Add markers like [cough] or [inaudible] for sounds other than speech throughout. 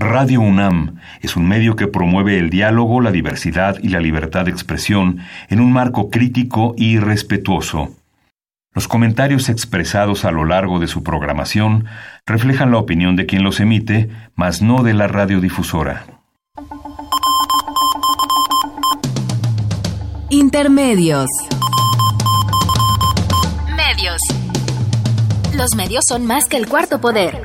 Radio UNAM es un medio que promueve el diálogo, la diversidad y la libertad de expresión en un marco crítico y respetuoso. Los comentarios expresados a lo largo de su programación reflejan la opinión de quien los emite, mas no de la radiodifusora. Intermedios. Medios. Los medios son más que el cuarto poder.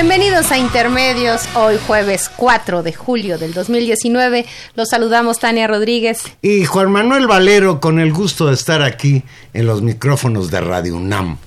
Bienvenidos a Intermedios, hoy jueves 4 de julio del 2019. Los saludamos Tania Rodríguez. Y Juan Manuel Valero, con el gusto de estar aquí en los micrófonos de Radio UNAM.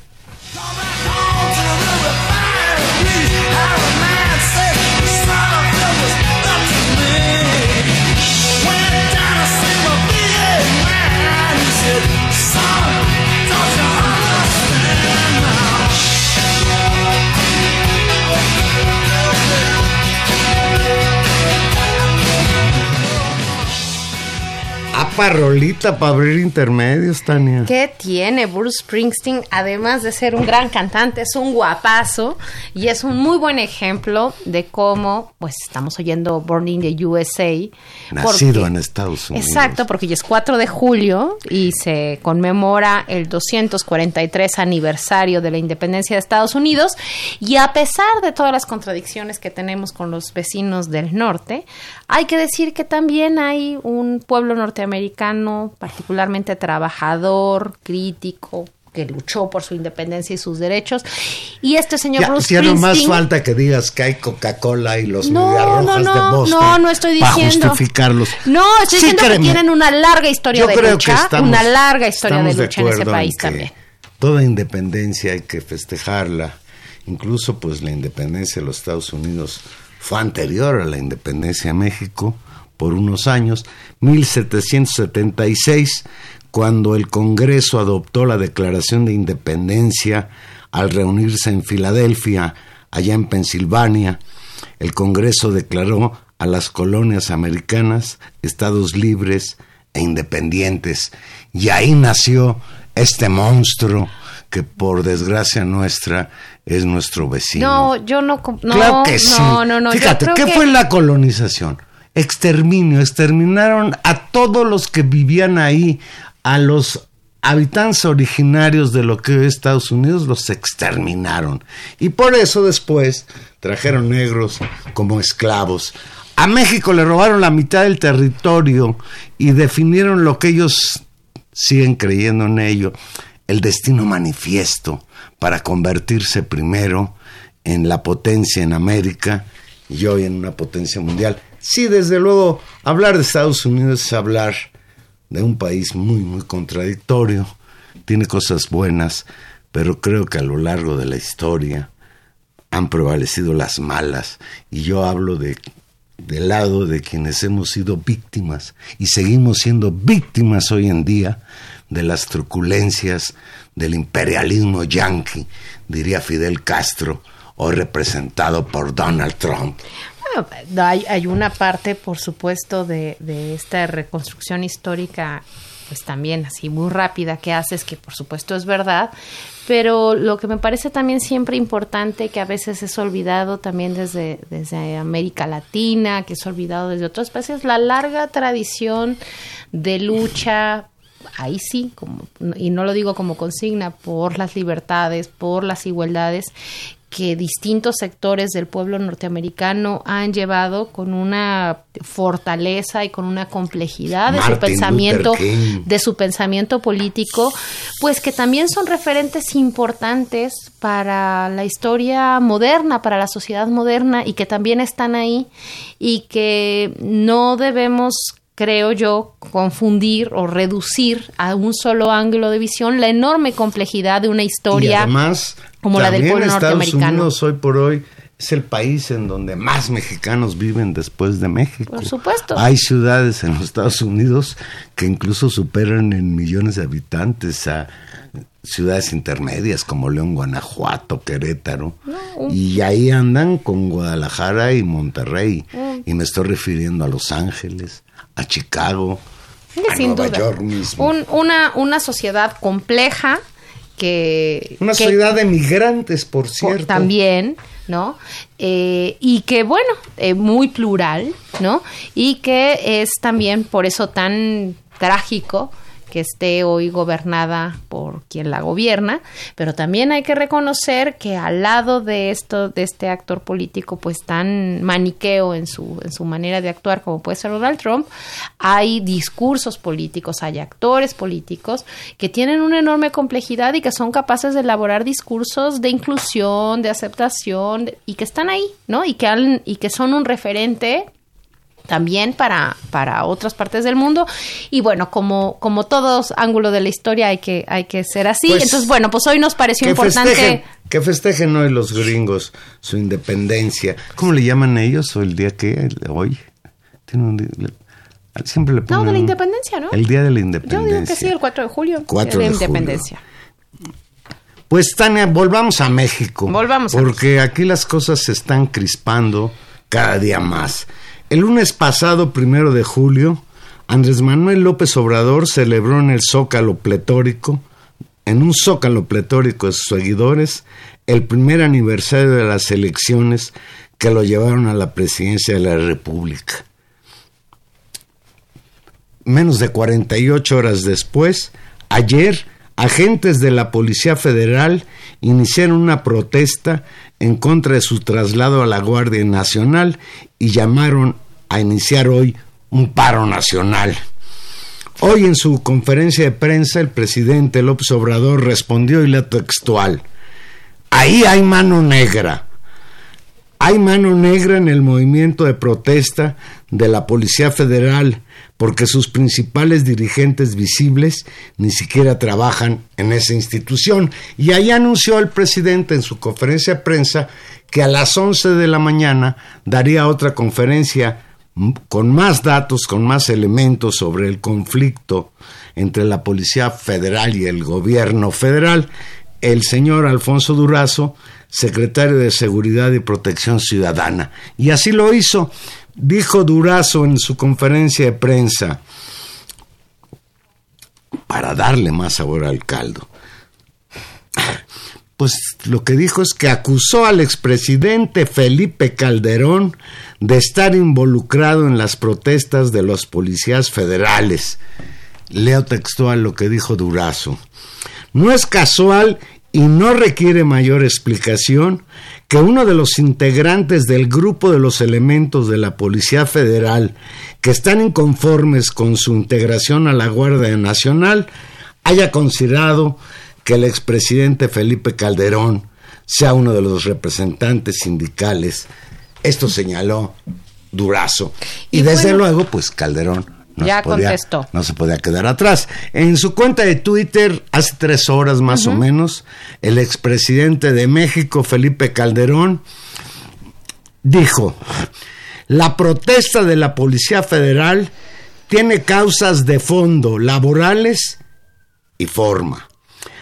Parrolita para abrir intermedios, Tania. ¿Qué tiene Bruce Springsteen? Además de ser un gran cantante, es un guapazo y es un muy buen ejemplo de cómo, pues estamos oyendo Born in the USA. Nacido en Estados Unidos. Exacto, porque hoy es 4 de julio y se conmemora el 243 aniversario de la independencia de Estados Unidos y a pesar de todas las contradicciones que tenemos con los vecinos del norte, hay que decir que también hay un pueblo norteamericano particularmente trabajador, crítico, que luchó por su independencia y sus derechos. Y este señor Bruce Springsteen... no más falta que digas que hay Coca-Cola y los no, rojas no, no, de Boston. No, no estoy diciendo. Para justificarlos. No, estoy Sí, diciendo que tienen una larga historia Yo de creo lucha. que estamos- una larga historia de lucha en ese país que también. Toda independencia hay que festejarla. Incluso pues la independencia de los Estados Unidos fue anterior a la independencia de México por unos años, 1776, cuando el Congreso adoptó la Declaración de Independencia al reunirse en Filadelfia, allá en Pensilvania. El Congreso declaró a las colonias americanas estados libres e independientes. Y ahí nació este monstruo que por desgracia nuestra es nuestro vecino. No, yo no. no claro que sí. No, no, Fíjate, ¿qué que- fue la colonización? Exterminio, exterminaron a todos los que vivían ahí, a los habitantes originarios de lo que es Estados Unidos, los exterminaron. Y por eso después trajeron negros como esclavos. A México le robaron la mitad del territorio y definieron lo que ellos siguen creyendo en ello, el destino manifiesto para convertirse primero en la potencia en América y hoy en una potencia mundial. Sí, desde luego, hablar de Estados Unidos es hablar de un país muy, muy contradictorio, tiene cosas buenas, pero creo que a lo largo de la historia han prevalecido las malas y yo hablo de del lado de quienes hemos sido víctimas y seguimos siendo víctimas hoy en día de las truculencias del imperialismo yanqui, diría Fidel Castro, hoy representado por Donald Trump. Hay, hay una parte, por supuesto, de, de esta reconstrucción histórica pues también así muy rápida que haces, que por supuesto es verdad, pero lo que me parece también siempre importante, que a veces es olvidado también desde, desde América Latina, que es olvidado desde otros países, la larga tradición de lucha ahí sí, como, y no lo digo como consigna, por las libertades, por las igualdades, que distintos sectores del pueblo norteamericano han llevado con una fortaleza y con una complejidad de su pensamiento de su pensamiento político pues que también son referentes importantes para la historia moderna para la sociedad moderna y que también están ahí y que no debemos creo yo, confundir o reducir a un solo ángulo de visión la enorme complejidad de una historia y además, como la del pueblo Estados norteamericano. Unidos hoy por hoy es el país en donde más mexicanos viven después de México. Por supuesto. Hay ciudades en los Estados Unidos que incluso superan en millones de habitantes a ciudades intermedias como León, Guanajuato, Querétaro. Y ahí andan con Guadalajara y Monterrey. Y me estoy refiriendo a Los Ángeles, a Chicago, a Sin Nueva duda. York mismo. Un- una, una sociedad compleja que... Una que- sociedad de migrantes, por cierto. también, ¿no? Eh, y que, bueno, eh, muy plural, ¿no? Y que es también por eso tan trágico que esté hoy gobernada por quien la gobierna, pero también hay que reconocer que al lado de esto, de este actor político, pues tan maniqueo en su, en su manera de actuar como puede ser Donald Trump, hay discursos políticos, hay actores políticos que tienen una enorme complejidad y que son capaces de elaborar discursos de inclusión, de aceptación y que están ahí, ¿no? Y que han, y que son un referente también para, para otras partes del mundo. Y bueno, como, como todos ángulos de la historia hay que, hay que ser así. Pues, Entonces, bueno, pues hoy nos pareció Que importante. festejen, que festejen hoy los gringos su independencia. ¿Cómo le llaman ellos o el día que hoy? Tiene un día- le- siempre le No, ponen de la independencia, ¿no? El día de la Yo independencia. digo que sí, el 4 de julio. 4 de de la julio. independencia. Pues Tania, volvamos a México. Volvamos a Porque aquí las cosas se están crispando cada día más. El lunes pasado, primero de julio, Andrés Manuel López Obrador celebró en el Zócalo pletórico, en un Zócalo pletórico de sus seguidores, el primer aniversario de las elecciones que lo llevaron a la presidencia de la República. Menos de 48 horas después, ayer, agentes de la Policía Federal iniciaron una protesta en contra de su traslado a la Guardia Nacional y llamaron a iniciar hoy un paro nacional. Hoy en su conferencia de prensa el presidente López Obrador respondió y la textual, ahí hay mano negra. Hay mano negra en el movimiento de protesta de la Policía Federal porque sus principales dirigentes visibles ni siquiera trabajan en esa institución. Y ahí anunció el presidente en su conferencia de prensa que a las 11 de la mañana daría otra conferencia con más datos, con más elementos sobre el conflicto entre la Policía Federal y el gobierno federal. El señor Alfonso Durazo secretario de Seguridad y Protección Ciudadana. Y así lo hizo. Dijo Durazo en su conferencia de prensa, para darle más sabor al caldo. Pues lo que dijo es que acusó al expresidente Felipe Calderón de estar involucrado en las protestas de los policías federales. Leo textual lo que dijo Durazo. No es casual y no requiere mayor explicación que uno de los integrantes del grupo de los elementos de la Policía Federal que están inconformes con su integración a la Guardia Nacional haya considerado que el expresidente Felipe Calderón sea uno de los representantes sindicales. Esto señaló Durazo. Y, Y desde bueno, luego, pues Calderón no, ya se podía, contestó. no se podía quedar atrás. En su cuenta de Twitter, hace tres horas más o menos, el expresidente de México, Felipe Calderón, dijo, la protesta de la Policía Federal tiene causas de fondo, laborales y forma.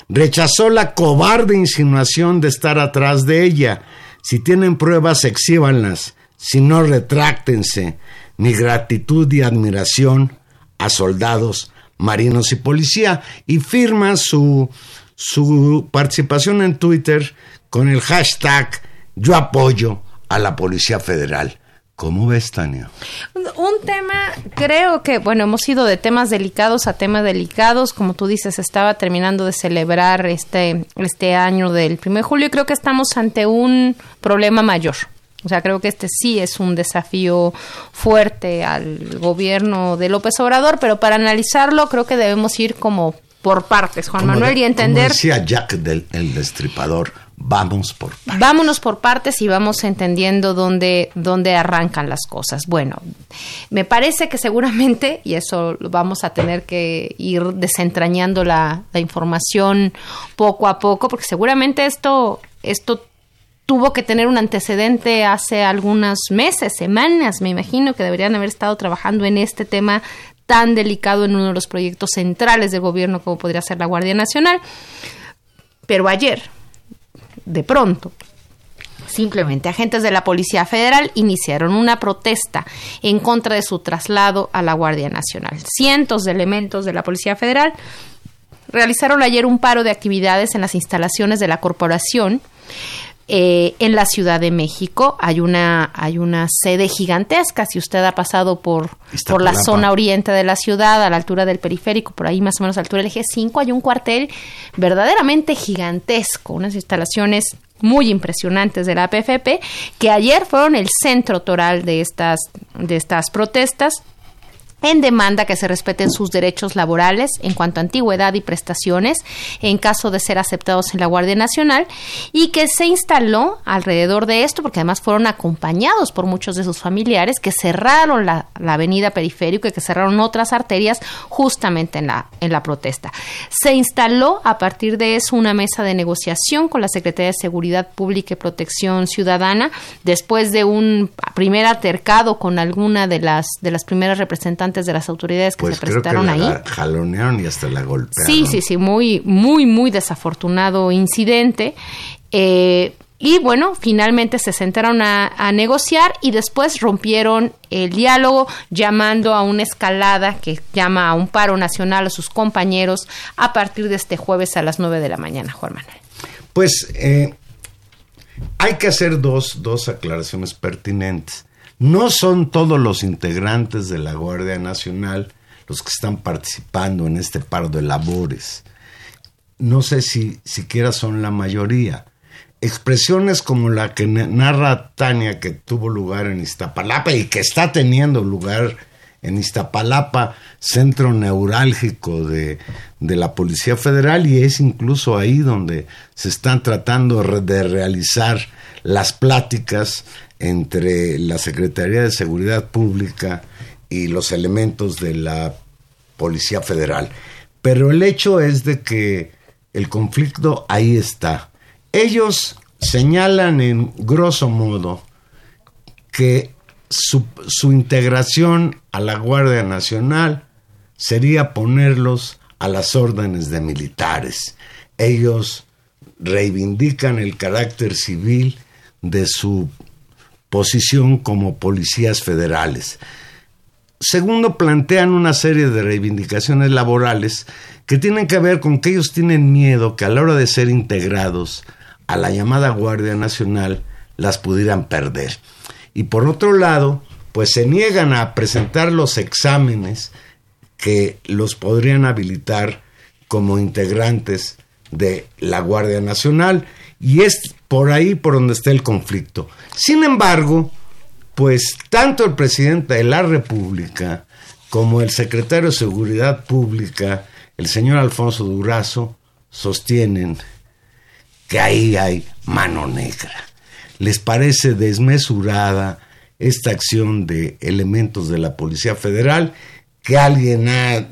Rechazó la cobarde insinuación de estar atrás de ella. Si tienen pruebas, exhíbanlas. si no retráctense mi gratitud y admiración a soldados, marinos y policía. Y firma su, su participación en Twitter con el hashtag yo apoyo a la Policía Federal. ¿Cómo ves, Tania? Un tema, creo que, bueno, hemos ido de temas delicados a temas delicados. Como tú dices, estaba terminando de celebrar este, este año del 1 de julio y creo que estamos ante un problema mayor. O sea, creo que este sí es un desafío fuerte al gobierno de López Obrador, pero para analizarlo creo que debemos ir como por partes, Juan Manuel, y entender... Como decía Jack del el Destripador, Vamos por partes. Vámonos por partes y vamos entendiendo dónde, dónde arrancan las cosas. Bueno, me parece que seguramente, y eso vamos a tener que ir desentrañando la, la información poco a poco, porque seguramente esto, esto tuvo que tener un antecedente hace algunos meses, semanas, me imagino que deberían haber estado trabajando en este tema tan delicado en uno de los proyectos centrales del gobierno como podría ser la Guardia Nacional. Pero ayer, de pronto, Simplemente agentes de la Policía Federal iniciaron una protesta en contra de su traslado a la Guardia Nacional. Cientos de elementos de la Policía Federal realizaron ayer un paro de actividades en las instalaciones de la corporación eh, en la Ciudad de México hay una, hay una sede gigantesca. Si usted ha pasado por, por la zona oriente de la ciudad, a la altura del periférico, por ahí más o menos a la altura del eje 5, hay un cuartel verdaderamente gigantesco, unas instalaciones muy impresionantes de la PFP, que ayer fueron el centro toral de estas, de estas protestas en demanda que se respeten sus derechos laborales en cuanto a antigüedad y prestaciones en caso de ser aceptados en la Guardia Nacional y que se instaló alrededor de esto porque además fueron acompañados por muchos de sus familiares que cerraron la, avenida periférica y que cerraron otras arterias justamente en la, en la protesta. Se instaló a partir de eso una mesa de negociación con la Secretaría de Seguridad Pública y Protección Ciudadana después de un primer altercado con alguna de las, de las primeras representantes de las autoridades que pues se presentaron creo que la Jalonearon y hasta la golpearon. Sí, sí, sí, muy, muy, muy desafortunado incidente. Eh, y bueno, finalmente se sentaron a, a, negociar y después rompieron el diálogo llamando a una escalada que llama a un paro nacional a sus compañeros a partir de este jueves a las 9 de la mañana, Juan Manuel. Pues eh, hay que hacer dos, dos aclaraciones pertinentes. No son todos los integrantes de la Guardia Nacional los que están participando en este paro de labores. No sé si siquiera son la mayoría. Expresiones como la que narra Tania que tuvo lugar en Iztapalapa y que está teniendo lugar en Iztapalapa, centro neurálgico de, de, la Policía Federal, y es incluso ahí donde se están tratando de realizar las pláticas entre la Secretaría de Seguridad Pública y los elementos de la Policía Federal. Pero el hecho es de que el conflicto ahí está. Ellos señalan en grosso modo que su, su integración a la Guardia Nacional sería ponerlos a las órdenes de militares. Ellos reivindican el carácter civil de su posición como policías federales. Segundo, plantean una serie de reivindicaciones laborales que tienen que ver con que ellos tienen miedo que a la hora de ser integrados a la llamada Guardia Nacional las pudieran perder. Y por otro lado, pues se niegan a presentar los exámenes que los podrían habilitar como integrantes de la Guardia Nacional y es por ahí por donde está el conflicto. Sin embargo, pues tanto el presidente de la República como el secretario de Seguridad Pública, el señor Alfonso Durazo, sostienen que ahí hay mano negra. Les parece desmesurada esta acción de elementos de la Policía Federal que alguien ha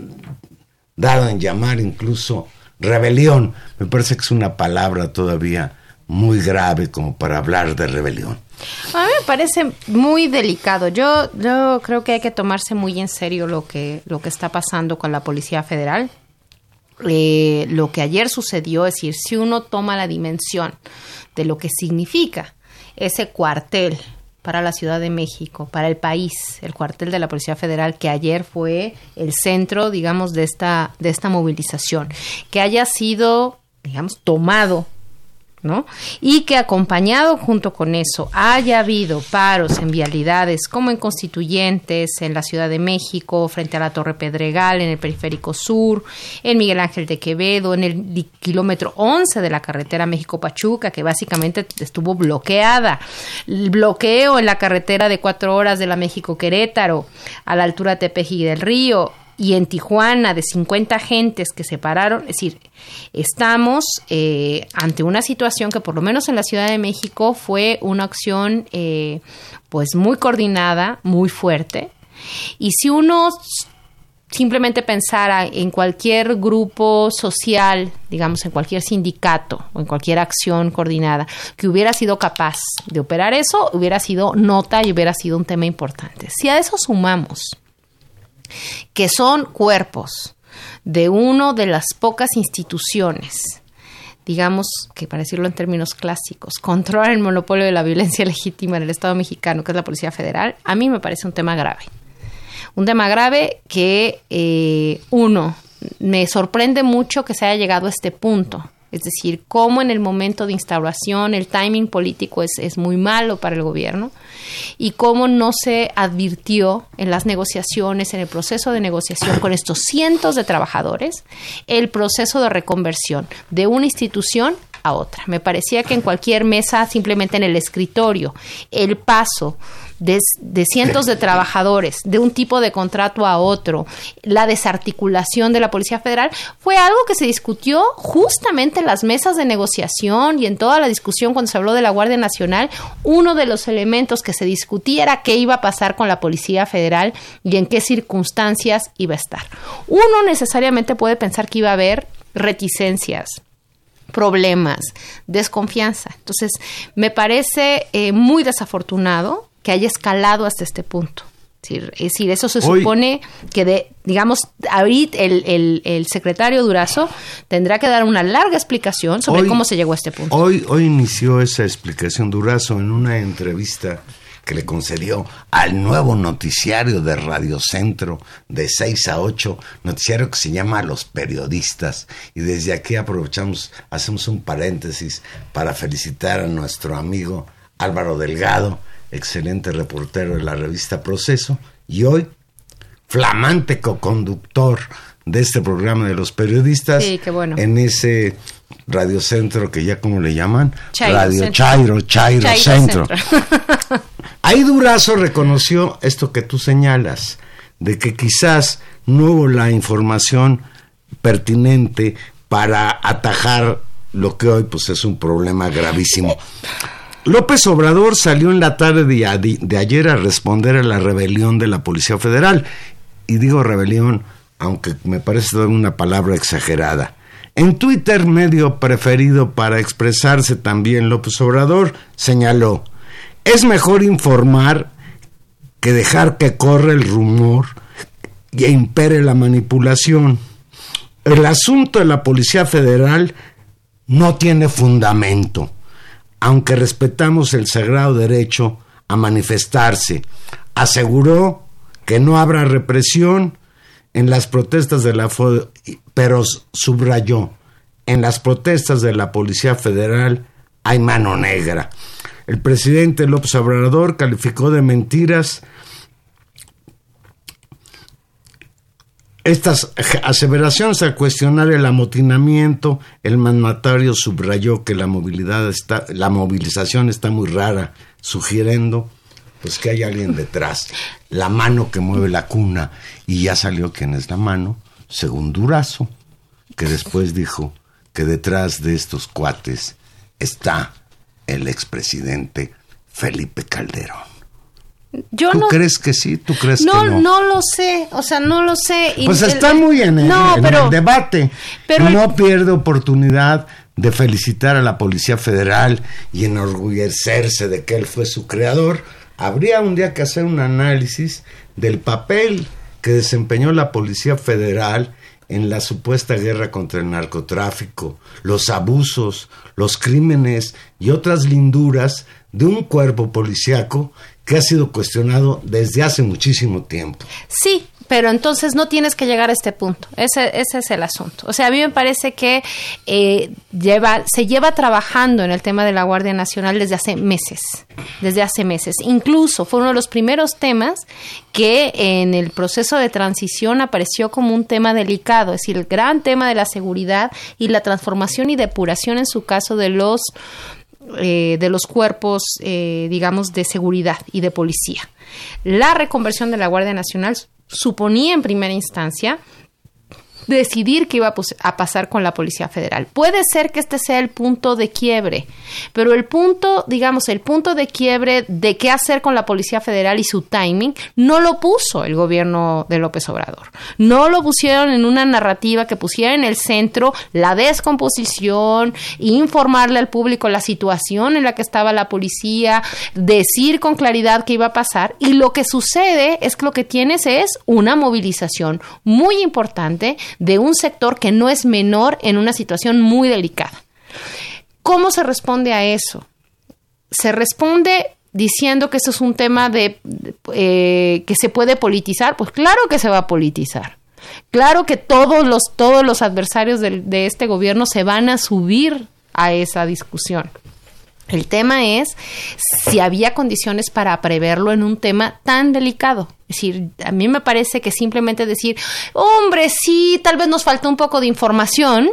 dado en llamar incluso rebelión. Me parece que es una palabra todavía muy grave como para hablar de rebelión. A mí me parece muy delicado. Yo, yo creo que hay que tomarse muy en serio lo que, lo que está pasando con la Policía Federal. Eh, lo que ayer sucedió, es decir, si uno toma la dimensión de lo que significa ese cuartel para la Ciudad de México, para el país, el cuartel de la Policía Federal, que ayer fue el centro, digamos, de esta, de esta movilización, que haya sido, digamos, tomado ¿no? Y que acompañado junto con eso haya habido paros en vialidades como en Constituyentes, en la Ciudad de México, frente a la Torre Pedregal, en el Periférico Sur, en Miguel Ángel de Quevedo, en el kilómetro 11 de la carretera México-Pachuca, que básicamente estuvo bloqueada. El bloqueo en la carretera de cuatro horas de la México-Querétaro, a la altura de Tepeji del Río, y en Tijuana de 50 agentes que se pararon, es decir, estamos eh, ante una situación que por lo menos en la Ciudad de México fue una acción eh, pues muy coordinada, muy fuerte. Y si uno simplemente pensara en cualquier grupo social, digamos, en cualquier sindicato o en cualquier acción coordinada que hubiera sido capaz de operar eso, hubiera sido nota y hubiera sido un tema importante. Si a eso sumamos que son cuerpos de una de las pocas instituciones, digamos que para decirlo en términos clásicos, controlan el monopolio de la violencia [laughs] legítima en el Estado mexicano, que es la Policía Federal, a mí me parece un tema grave. Un tema grave que, eh, uno, me sorprende mucho que se haya llegado a este punto es decir, cómo en el momento de instauración el timing político es, es, muy malo para el gobierno y cómo no se advirtió en las negociaciones, en el proceso de negociación con estos cientos de trabajadores, el proceso de reconversión de una institución a otra. Me parecía que en cualquier mesa, simplemente en el escritorio, el paso de, cientos de trabajadores de un tipo de contrato a otro, la desarticulación de la Policía Federal, fue algo que se discutió justamente en las mesas de negociación y en toda la discusión cuando se habló de la Guardia Nacional. Uno de los elementos que se discutía era qué iba a pasar con la Policía Federal y en qué circunstancias iba a estar. Uno necesariamente puede pensar que iba a haber reticencias, problemas, desconfianza. Entonces, me parece eh, muy desafortunado que haya escalado hasta este punto. Es decir, eso se supone que, de, digamos, ahorita el, el, secretario Durazo tendrá que dar una larga explicación sobre cómo se llegó a este punto. Hoy, hoy inició esa explicación Durazo en una entrevista que le concedió al nuevo noticiario de Radio Centro de 6 a 8, noticiario que se llama Los Periodistas. Y desde aquí aprovechamos, hacemos un paréntesis para felicitar a nuestro amigo Álvaro Delgado, excelente reportero de la revista Proceso, y hoy flamante co-conductor de este programa de los periodistas en ese radiocentro que ya como le llaman Radio Chairo Chairo, Centro, [laughs] ahí Durazo reconoció esto que tú señalas de que quizás no hubo la información pertinente para atajar lo que hoy pues es un problema gravísimo López Obrador salió en la tarde de, ayer a responder a la rebelión de la Policía Federal. Y digo rebelión, aunque me parece una palabra exagerada. En Twitter, medio preferido para expresarse también López Obrador, señaló, es mejor informar que dejar que corra el rumor y impere la manipulación. El asunto de la Policía Federal no tiene fundamento aunque respetamos el sagrado derecho a manifestarse. Aseguró que no habrá represión en las protestas de la pero subrayó, en las protestas de la Policía Federal hay mano negra. El presidente López Obrador calificó de mentiras Estas aseveraciones al cuestionar el amotinamiento, el mandatario subrayó que la movilidad está, la movilización está muy rara, sugiriendo pues que hay alguien detrás, la mano que mueve la cuna, y ya salió quién es la mano, según Durazo, que después dijo que detrás de estos cuates está el expresidente Felipe Calderón. Yo ¿Tú no, crees que sí? ¿Tú crees no, que no? No lo sé, o sea, no lo sé. pues está muy en el, debate. Pero no pierde oportunidad de felicitar a la Policía Federal y enorgullecerse de que él fue su creador. Habría un día que hacer un análisis del papel que desempeñó la Policía Federal en la supuesta guerra contra el narcotráfico, los abusos, los crímenes y otras linduras de un cuerpo policiaco que ha sido cuestionado desde hace muchísimo tiempo. Sí, pero entonces no tienes que llegar a este punto. Ese, ese es el asunto. O sea, a mí me parece que eh, lleva, se lleva trabajando en el tema de la Guardia Nacional desde hace meses. Desde hace meses. Incluso fue uno de los primeros temas que en el proceso de transición apareció como un tema delicado. Es decir, el gran tema de la seguridad y la transformación y depuración en su caso de los eh, de los cuerpos, eh, digamos, de seguridad y de policía. La reconversión de la Guardia Nacional suponía en primera instancia decidir qué iba a pasar con la Policía Federal. Puede ser que este sea el punto de quiebre, pero el punto, digamos, el punto de quiebre de qué hacer con la Policía Federal y su timing no lo puso el gobierno de López Obrador. No lo pusieron en una narrativa que pusiera en el centro la descomposición, informarle al público la situación en la que estaba la policía, decir con claridad qué iba a pasar y lo que sucede es que lo que tienes es una movilización muy importante de un sector que no es menor en una situación muy delicada. ¿Cómo se responde a eso? Se responde diciendo que eso es un tema de eh, que se puede politizar, pues claro que se va a politizar. Claro que todos los, todos los adversarios de este gobierno se van a subir a esa discusión. El tema es si había condiciones para preverlo en un tema tan delicado. Es decir, a mí me parece que simplemente decir, hombre, sí, tal vez nos falta un poco de información,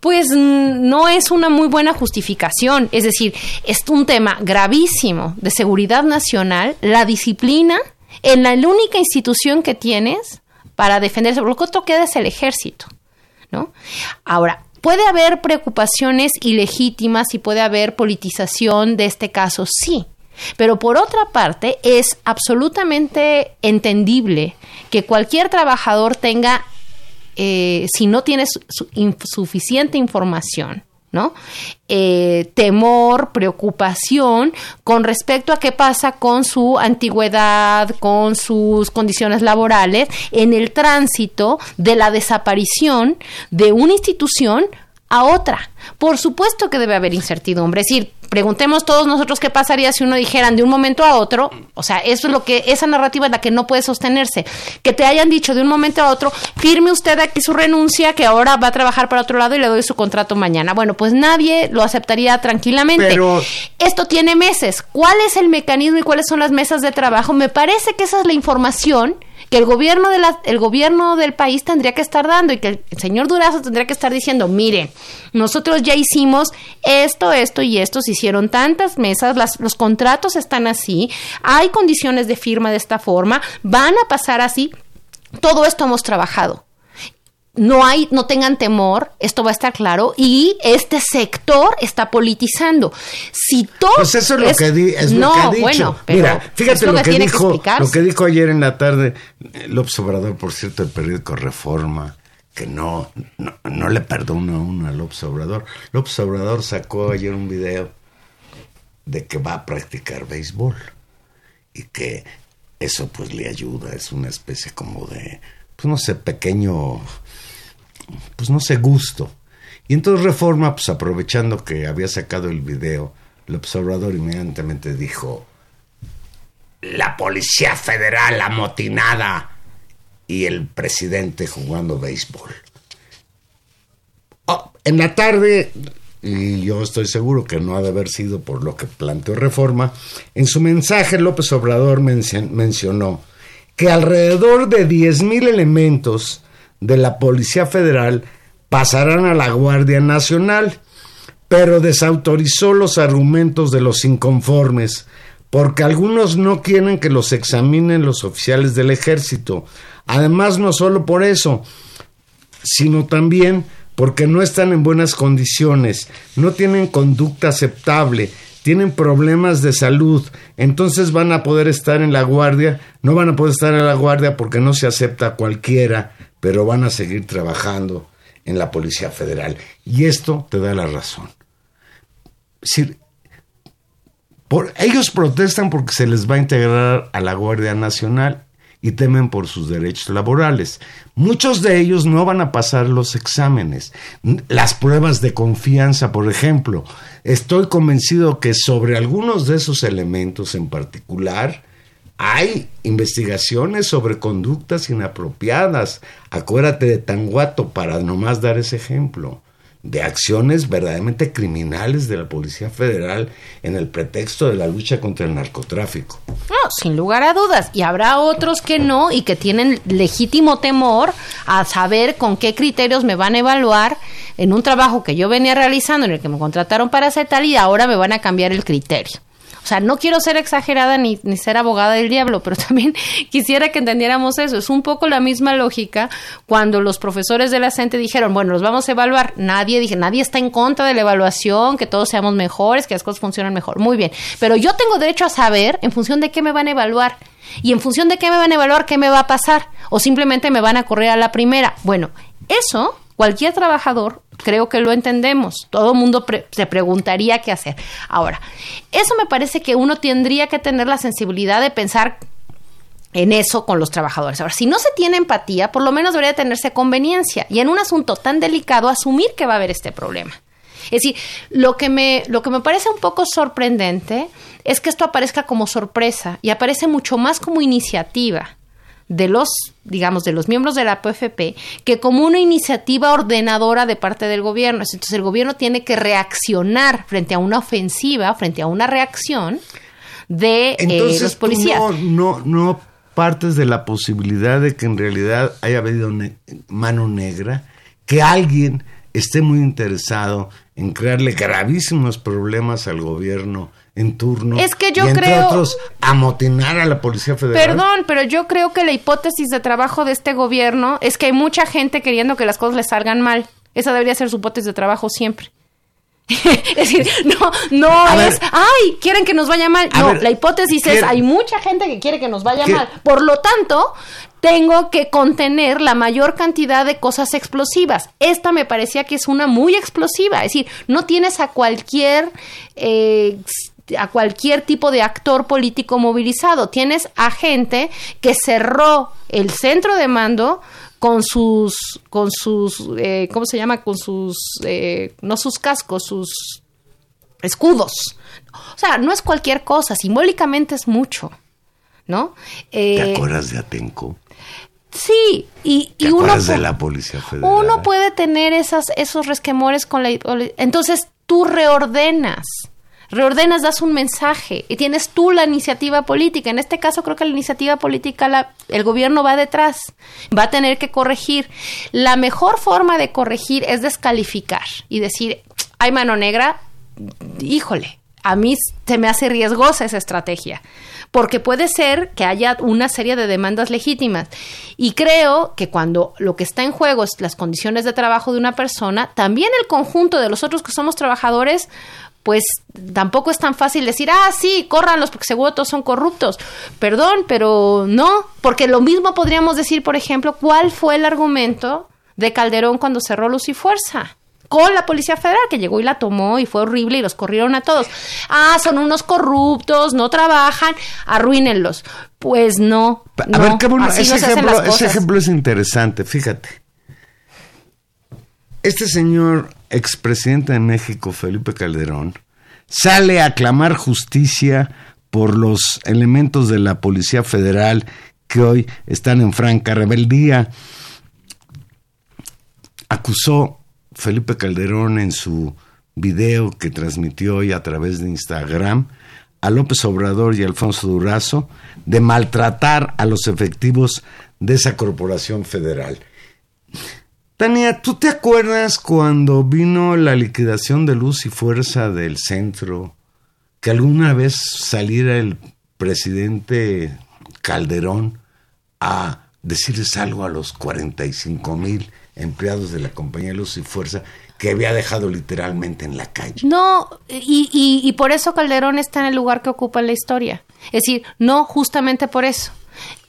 pues mm, no es una muy buena justificación. Es decir, es un tema gravísimo de seguridad nacional, la disciplina en la única institución que tienes para defenderse. Lo que otro queda es el ejército. ¿no? Ahora, ¿Puede haber preocupaciones ilegítimas y puede haber politización de este caso? Sí. Pero por otra parte, es absolutamente entendible que cualquier trabajador tenga, eh, si no tiene suficiente información, ¿no? Eh, temor, preocupación con respecto a qué pasa con su antigüedad, con sus condiciones laborales, en el tránsito de la desaparición de una institución a otra. Por supuesto que debe haber incertidumbre. Es decir, preguntemos todos nosotros qué pasaría si uno dijeran de un momento a otro, o sea, eso es lo que, esa narrativa es la que no puede sostenerse, que te hayan dicho de un momento a otro, firme usted aquí su renuncia, que ahora va a trabajar para otro lado y le doy su contrato mañana. Bueno, pues nadie lo aceptaría tranquilamente. Pero... Esto tiene meses. ¿Cuál es el mecanismo y cuáles son las mesas de trabajo? Me parece que esa es la información que el gobierno, de la, el gobierno del país tendría que estar dando y que el señor Durazo tendría que estar diciendo, mire, nosotros ya hicimos esto, esto y esto, se hicieron tantas mesas, las, los contratos están así, hay condiciones de firma de esta forma, van a pasar así, todo esto hemos trabajado no hay, no tengan temor, esto va a estar claro, y este sector está politizando. Si todo pues eso es lo que, di, es lo que ha dicho. Bueno, Mira, fíjate lo, que, dijo, lo que dijo ayer en la tarde López Obrador, por cierto, el periódico Reforma, que no, no, le perdona uno a López Obrador. López Obrador sacó ayer un video de que va a practicar béisbol y que eso pues le ayuda, es una especie como de, pues no sé, pequeño pues no sé, gusto. Y entonces Reforma, pues aprovechando que había sacado el video, el observador inmediatamente dijo, la Policía Federal amotinada y el presidente jugando béisbol. Oh, en la tarde, y yo estoy seguro que no ha de haber sido por lo que planteó Reforma, en su mensaje López Obrador mencionó que alrededor de 10.000 elementos de la Policía Federal pasarán a la Guardia Nacional, pero desautorizó los argumentos de los inconformes, porque algunos no quieren que los examinen los oficiales del ejército. Además, no solo por eso, sino también porque no están en buenas condiciones, no tienen conducta aceptable, tienen problemas de salud, entonces van a poder estar en la guardia, no van a poder estar en la guardia porque no se acepta cualquiera, pero van a seguir trabajando en la Policía Federal. Y esto te da la razón. por, ellos protestan porque se les va a integrar a la Guardia Nacional y temen por sus derechos laborales. Muchos de ellos no van a pasar los exámenes, las pruebas de confianza, por ejemplo. Estoy convencido que sobre algunos de esos elementos en particular, hay investigaciones sobre conductas inapropiadas. Acuérdate de Tanguato para nomás dar ese ejemplo de acciones verdaderamente criminales de la Policía Federal en el pretexto de la lucha contra el narcotráfico. No, sin lugar a dudas. Y habrá otros que no y que tienen legítimo temor a saber con qué criterios me van a evaluar en un trabajo que yo venía realizando en el que me contrataron para hacer tal y ahora me van a cambiar el criterio. O sea, no quiero ser exagerada ni, ni, ser abogada del diablo, pero [laughs] también quisiera que entendiéramos eso. Es un poco la misma lógica cuando los profesores de la CENTE dijeron, bueno, los vamos a evaluar. Nadie dije, nadie está en contra de la evaluación, que todos seamos mejores, que las cosas funcionen mejor. Muy bien. Pero yo tengo derecho a saber en función de qué me van a evaluar. Y en función de qué me van a evaluar, qué me va a pasar. O simplemente me van a correr a la primera. Bueno, eso cualquier trabajador creo que lo entendemos. Todo mundo pre se preguntaría qué hacer. Ahora, eso me parece que uno tendría que tener la sensibilidad de pensar en eso con los trabajadores. Ahora, si no se tiene empatía, por lo menos debería tenerse conveniencia y en un asunto tan delicado asumir que va a haber este problema. Es decir, lo que me, lo que me parece un poco sorprendente es que esto aparezca como sorpresa y aparece mucho más como iniciativa de los, digamos, de los miembros de la PFP, que como una iniciativa ordenadora de parte del gobierno. Entonces el gobierno tiene que reaccionar frente a una ofensiva, frente a una reacción de Entonces, eh, los policías. No, no, no partes de la posibilidad de que en realidad haya habido ne mano negra, que alguien esté muy interesado en crearle gravísimos problemas al gobierno en turno. Es que yo y entre creo. otros, amotinar a la Policía Federal. Perdón, pero yo creo que la hipótesis de trabajo de este gobierno es que hay mucha gente queriendo que las cosas les salgan mal. Esa debería ser su hipótesis de trabajo siempre. [laughs] es decir, no, no A es, ver. ay, quieren que nos vaya mal. No, ver, la hipótesis es, ¿qué- hay mucha gente que quiere que nos vaya ¿Qué- mal. Por lo tanto, tengo que contener la mayor cantidad de cosas explosivas. Esta me parecía que es una muy explosiva. Es decir, no tienes a cualquier... eh, a cualquier tipo de actor político movilizado. Tienes a gente que cerró el centro de mando con sus, con sus, eh, ¿cómo se llama? Con sus, eh, no sus cascos, sus escudos. O sea, no es cualquier cosa, simbólicamente es mucho, ¿no? ¿Te Eh, acuerdas de Atenco? sí, y, ¿Te y uno, de la Policía Federal? uno puede tener esas, esos resquemores con la... Entonces tú reordenas. Reordenas, das un mensaje y tienes tú la iniciativa política. En este caso creo que la iniciativa política, el gobierno va detrás, va a tener que corregir. La mejor forma de corregir es descalificar y decir, hay mano negra, híjole, a mí se me hace riesgosa esa estrategia, porque puede ser que haya una serie de demandas legítimas. Y creo que cuando lo que está en juego es las condiciones de trabajo de una persona, también el conjunto de los otros que somos trabajadores, pues tampoco es tan fácil decir, ah, sí, córranlos porque seguro todos son corruptos. Perdón, pero no, porque lo mismo podríamos decir, por ejemplo, cuál fue el argumento de Calderón cuando cerró Luz y Fuerza con la Policía Federal que llegó y la tomó y fue horrible y los corrieron a todos. Ah, son unos corruptos, no trabajan, arruínenlos. Pues no. A no, ver, así ese, ejemplo, ese ejemplo es interesante, fíjate. Este señor expresidente de México, Felipe Calderón, sale a clamar justicia por los elementos de la Policía Federal que hoy están en franca rebeldía. Acusó Felipe Calderón en su video que transmitió hoy a través de Instagram a López Obrador y Alfonso Durazo de maltratar a los efectivos de esa corporación federal. Tania, ¿tú te acuerdas cuando vino la liquidación de luz y fuerza del centro? Que alguna vez saliera el presidente Calderón a decirles algo a los 45 mil empleados de la compañía Luz y Fuerza que había dejado literalmente en la calle. No, y, y, y por eso Calderón está en el lugar que ocupa en la historia. Es decir, no justamente por eso.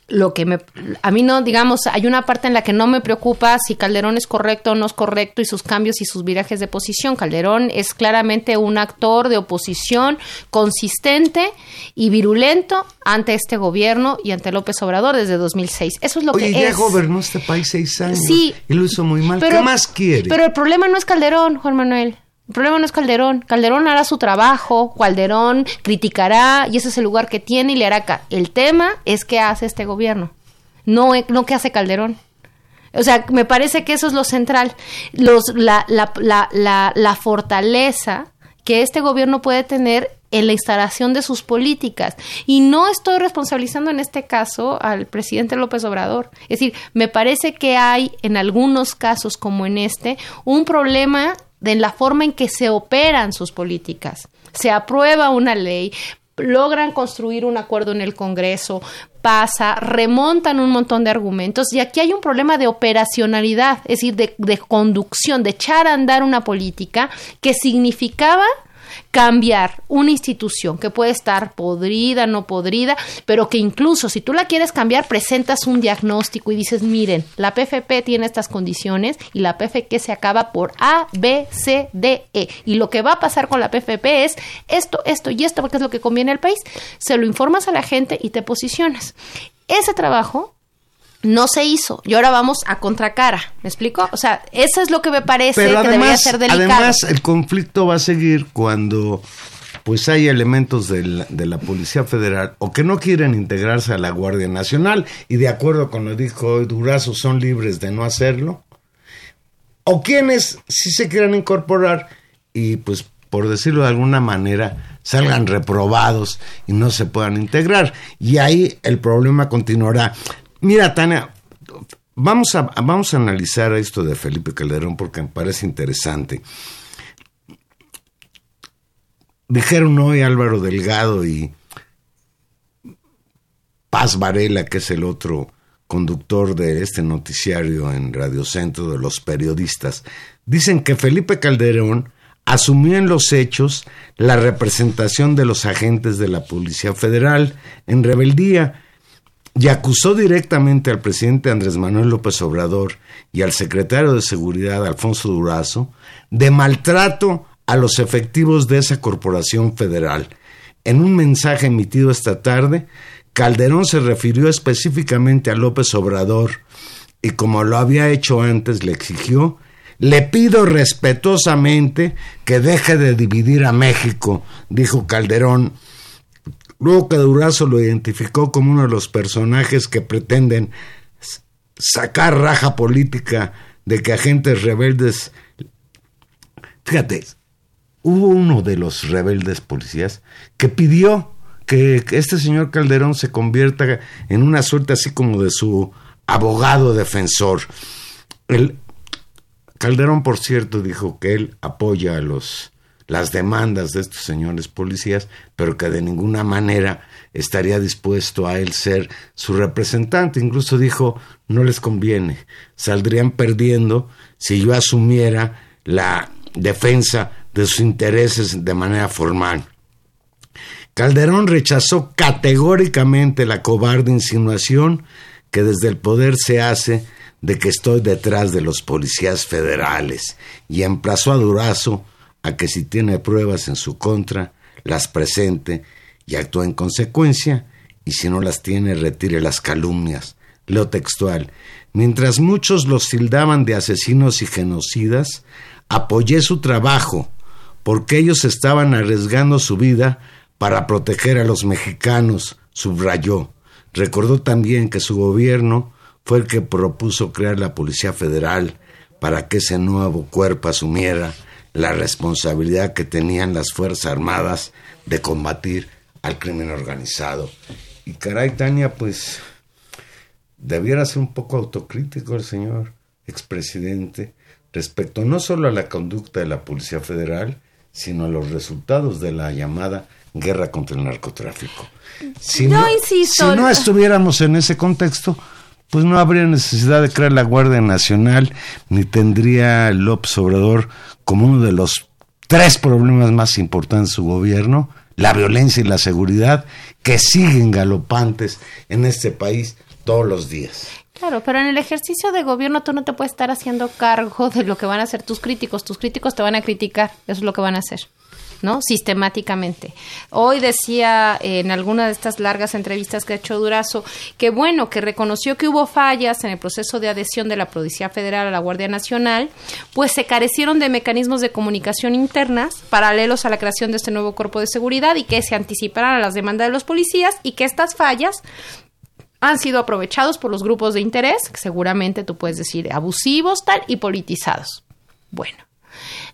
Lo que me, a mí no, digamos, hay una parte en la que no me preocupa si Calderón es correcto o no es correcto y sus cambios y sus virajes de posición. Calderón es claramente un actor de oposición consistente y virulento ante este gobierno y ante López Obrador desde 2006. Eso es lo Oye, que ya es. gobernó este país seis años Sí. y lo hizo muy mal. ¿Qué más quiere? Pero el problema no es Calderón, Juan Manuel. El problema no es Calderón. Calderón hará su trabajo, Calderón criticará y ese es el lugar que tiene y le hará. Ca el tema es qué hace este gobierno, no, no qué hace Calderón. O sea, me parece que eso es lo central. Los, la, la, la, la, fortaleza que este gobierno puede tener en la instalación de sus políticas. Y no estoy responsabilizando en este caso al presidente López Obrador. Es decir, me parece que hay en algunos casos como en este un problema de la forma en que se operan sus políticas. Se aprueba una ley, logran construir un acuerdo en el Congreso, pasa, remontan un montón de argumentos y aquí hay un problema de operacionalidad, es decir, de, de conducción, de echar a andar una política que significaba cambiar una institución que puede estar podrida, no podrida, pero que incluso si tú la quieres cambiar, presentas un diagnóstico y dices, miren, la PFP tiene estas condiciones y la PFP se acaba por A, B, C, D, E. Y lo que va a pasar con la PFP es esto, esto y esto, porque es lo que conviene al país. Se lo informas a la gente y te posicionas. Ese trabajo no se hizo y ahora vamos a contracara, ¿me explico? O sea, eso es lo que me parece que debería ser delicado. Además, el conflicto va a seguir cuando pues hay elementos de la, de la, Policía Federal o que no quieren integrarse a la Guardia Nacional y de acuerdo con lo que dijo hoy Durazo son libres de no hacerlo, o quienes sí se quieran incorporar y pues por decirlo de alguna manera salgan reprobados y no se puedan integrar y ahí el problema continuará. Mira, Tania, vamos a, vamos a analizar esto de Felipe Calderón porque me parece interesante. Dijeron hoy Álvaro Delgado y Paz Varela, que es el otro conductor de este noticiario en Radio Centro de los periodistas, dicen que Felipe Calderón asumió en los hechos la representación de los agentes de la Policía Federal en rebeldía y acusó directamente al presidente Andrés Manuel López Obrador y al secretario de Seguridad Alfonso Durazo de maltrato a los efectivos de esa corporación federal. En un mensaje emitido esta tarde, Calderón se refirió específicamente a López Obrador y como lo había hecho antes le exigió le pido respetuosamente que deje de dividir a México, dijo Calderón Luego que Durazo lo identificó como uno de los personajes que pretenden sacar raja política de que agentes rebeldes... Fíjate, hubo uno de los rebeldes policías que pidió que este señor Calderón se convierta en una suerte así como de su abogado defensor. El Calderón, por cierto, dijo que él apoya a los las demandas de estos señores policías, pero que de ninguna manera estaría dispuesto a él ser su representante. Incluso dijo, no les conviene, saldrían perdiendo si yo asumiera la defensa de sus intereses de manera formal. Calderón rechazó categóricamente la cobarde insinuación que desde el poder se hace de que estoy detrás de los policías federales y emplazó a Durazo a que si tiene pruebas en su contra, las presente y actúe en consecuencia, y si no las tiene, retire las calumnias. Leo textual. Mientras muchos los tildaban de asesinos y genocidas, apoyé su trabajo, porque ellos estaban arriesgando su vida para proteger a los mexicanos, subrayó. Recordó también que su gobierno fue el que propuso crear la Policía Federal para que ese nuevo cuerpo asumiera la responsabilidad que tenían las Fuerzas Armadas de combatir al crimen organizado. Y caray, Tania, pues debiera ser un poco autocrítico el señor expresidente respecto no solo a la conducta de la Policía Federal, sino a los resultados de la llamada guerra contra el narcotráfico. Si no, insisto. Si no estuviéramos en ese contexto, pues no habría necesidad de crear la Guardia Nacional, ni tendría López Obrador como uno de los tres problemas más importantes de su gobierno, la violencia y la seguridad, que siguen galopantes en este país todos los días. Claro, pero en el ejercicio de gobierno tú no te puedes estar haciendo cargo de lo que van a hacer tus críticos. Tus críticos te van a criticar, eso es lo que van a hacer. ¿No? Sistemáticamente. Hoy decía en alguna de estas largas entrevistas que ha hecho Durazo que bueno, que reconoció que hubo fallas en el proceso de adhesión de la Policía Federal a la Guardia Nacional, pues se carecieron de mecanismos de comunicación internas paralelos a la creación de este nuevo cuerpo de seguridad y que se anticiparan a las demandas de los policías y que estas fallas han sido aprovechados por los grupos de interés, que seguramente tú puedes decir abusivos, tal, y politizados. Bueno,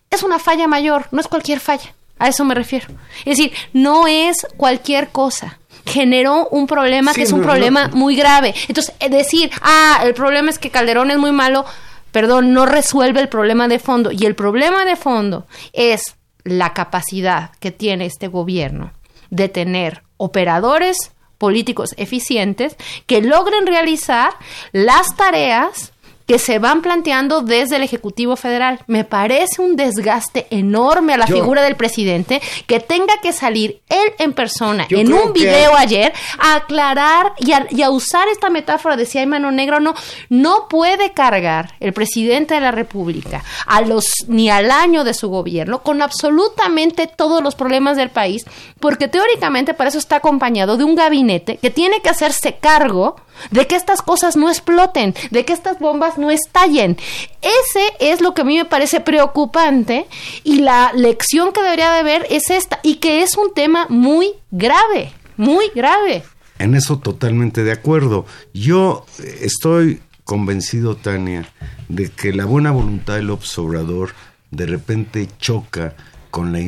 es una falla mayor, no es cualquier falla. A eso me refiero. Es decir, no es cualquier cosa. Generó un problema que es un problema muy grave. Entonces, decir, ah, el problema es que Calderón es muy malo, perdón, no resuelve el problema de fondo. Y el problema de fondo es la capacidad que tiene este gobierno de tener operadores políticos eficientes que logren realizar las tareas que se van planteando desde el Ejecutivo Federal. Me parece un desgaste enorme a la figura del presidente que tenga que salir él en persona en un video ayer a aclarar y a, usar esta metáfora de si hay mano negra o no. No puede cargar el presidente de la República a los ni al año de su gobierno con absolutamente todos los problemas del país, porque teóricamente para eso está acompañado de un gabinete que tiene que hacerse cargo de que estas cosas no exploten, de que estas bombas no estallen. Ese es lo que a mí me parece preocupante y la lección que debería de haber es esta y que es un tema muy grave, muy grave. En eso totalmente de acuerdo. Yo estoy convencido, Tania, de que la buena voluntad del observador de repente choca con la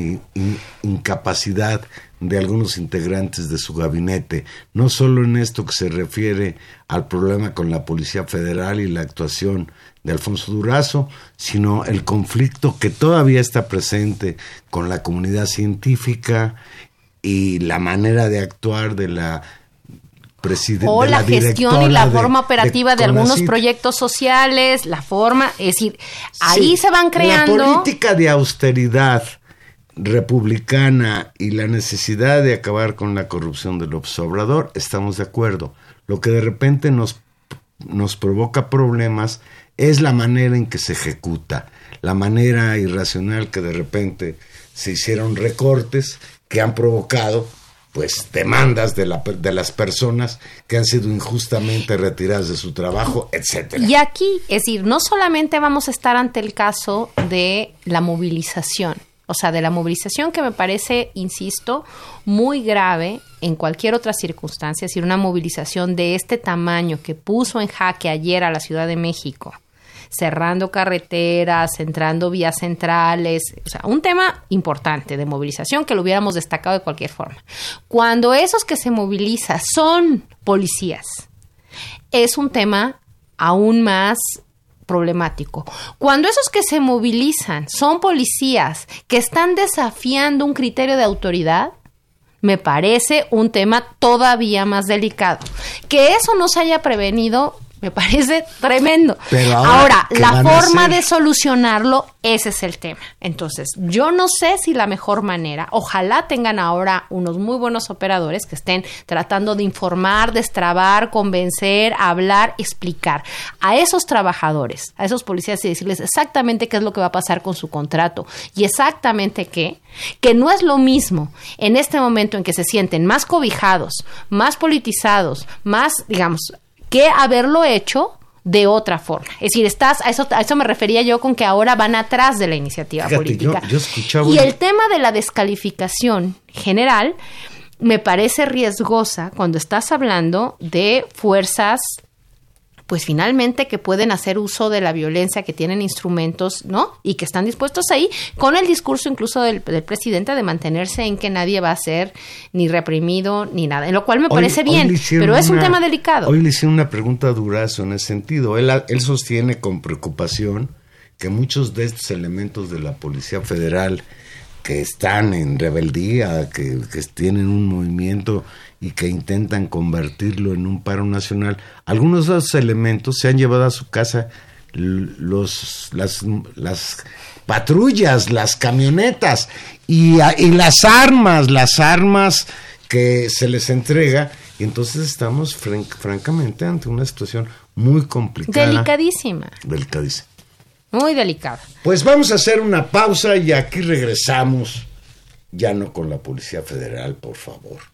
incapacidad de algunos integrantes de su gabinete, no solo en esto que se refiere al problema con la Policía Federal y la actuación de Alfonso Durazo, sino el conflicto que todavía está presente con la comunidad científica y la manera de actuar de la. O la, gestión y la forma operativa de, algunos proyectos sociales, la forma, es decir, ahí se van creando. La política de austeridad republicana y la necesidad de acabar con la corrupción del observador, estamos de acuerdo. Lo que de repente nos, nos provoca problemas es la manera en que se ejecuta, la manera irracional que de repente se hicieron recortes que han provocado pues demandas de, la, de las personas que han sido injustamente retiradas de su trabajo, etcétera. Y aquí, es decir, no solamente vamos a estar ante el caso de la movilización, o sea, de la movilización que me parece, insisto, muy grave en cualquier otra circunstancia, es decir, una movilización de este tamaño que puso en jaque ayer a la Ciudad de México, cerrando carreteras, entrando vías centrales, o sea, un tema importante de movilización que lo hubiéramos destacado de cualquier forma. Cuando esos que se movilizan son policías, es un tema aún más problemático. Cuando esos que se movilizan son policías que están desafiando un criterio de autoridad, me parece un tema todavía más delicado. Que eso no se haya prevenido me parece tremendo. Pero ahora, la forma de solucionarlo, ese es el tema. Entonces, yo no sé si la mejor manera, ojalá tengan ahora unos muy buenos operadores que estén tratando de informar, destrabar, convencer, hablar, explicar a esos trabajadores, a esos policías y decirles exactamente qué es lo que va a pasar con su contrato y exactamente qué, que no es lo mismo en este momento en que se sienten más cobijados, más politizados, más, digamos, que haberlo hecho de otra forma. Es decir, estás, a eso, a eso me refería yo con que ahora van atrás de la iniciativa política. y el tema de la descalificación general me parece riesgosa cuando estás hablando de fuerzas pues finalmente que pueden hacer uso de la violencia, que tienen instrumentos, ¿no? Y que están dispuestos ahí, con el discurso incluso del, presidente de mantenerse en que nadie va a ser ni reprimido ni nada, en lo cual me parece bien, pero es un tema delicado. Hoy le hice una pregunta a Durazo en ese sentido. Él, él sostiene con preocupación que muchos de estos elementos de la Policía Federal que están en rebeldía, que, que tienen un movimiento y que intentan convertirlo en un paro nacional, algunos de esos elementos se han llevado a su casa los, las, las patrullas, las camionetas y, y, las armas, las armas que se les entrega. Y entonces estamos francamente ante una situación muy complicada. Delicadísima. Delicadísima. Muy delicada. Pues vamos a hacer una pausa y aquí regresamos ya no con la Policía Federal, por favor.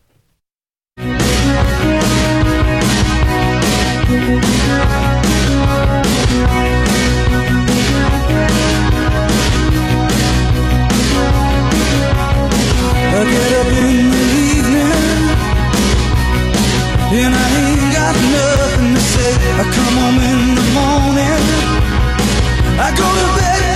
I come home in the morning. I go to bed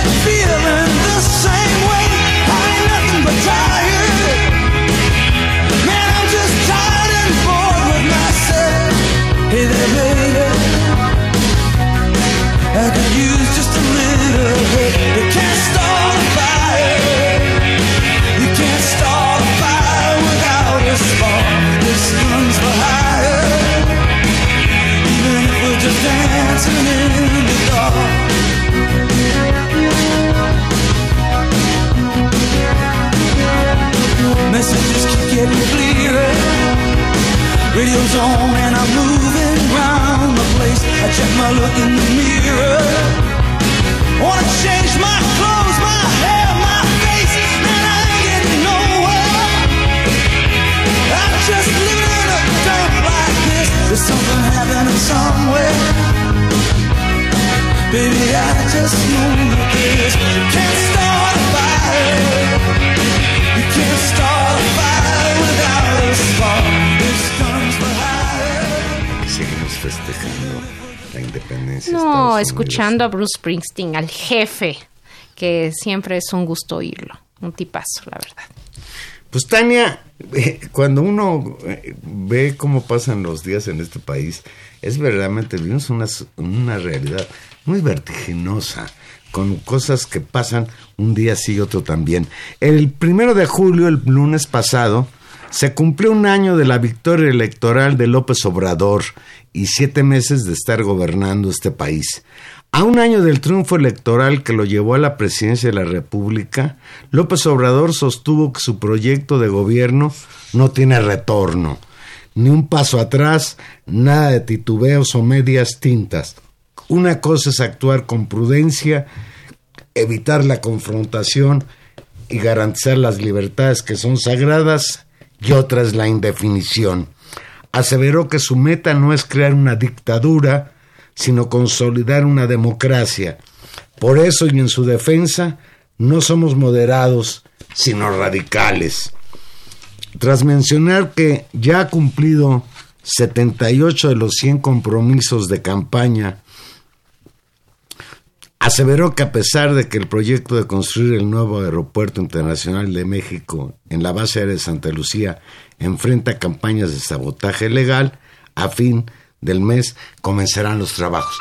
escuchando a Bruce Springsteen, al jefe, que siempre es un gusto oírlo. Un tipazo, la verdad. Pues Tania, eh, cuando uno eh, ve cómo pasan los días en este país, es verdaderamente, vivimos una, una realidad muy vertiginosa, con cosas que pasan un día sí y otro también. El primero de julio, el lunes pasado, se cumplió un año de la victoria electoral de López Obrador y siete meses de estar gobernando este país. A un año del triunfo electoral que lo llevó a la presidencia de la República, López Obrador sostuvo que su proyecto de gobierno no tiene retorno, ni un paso atrás, nada de titubeos o medias tintas. Una cosa es actuar con prudencia, evitar la confrontación y garantizar las libertades que son sagradas, y otra es la indefinición. Aseveró que su meta no es crear una dictadura, sino consolidar una democracia. Por eso y en su defensa, no somos moderados, sino radicales. Tras mencionar que ya ha cumplido 78 de los 100 compromisos de campaña, aseveró que a pesar de que el proyecto de construir el nuevo aeropuerto internacional de México en la base aérea de Santa Lucía enfrenta campañas de sabotaje legal, a fin del mes comenzarán los trabajos.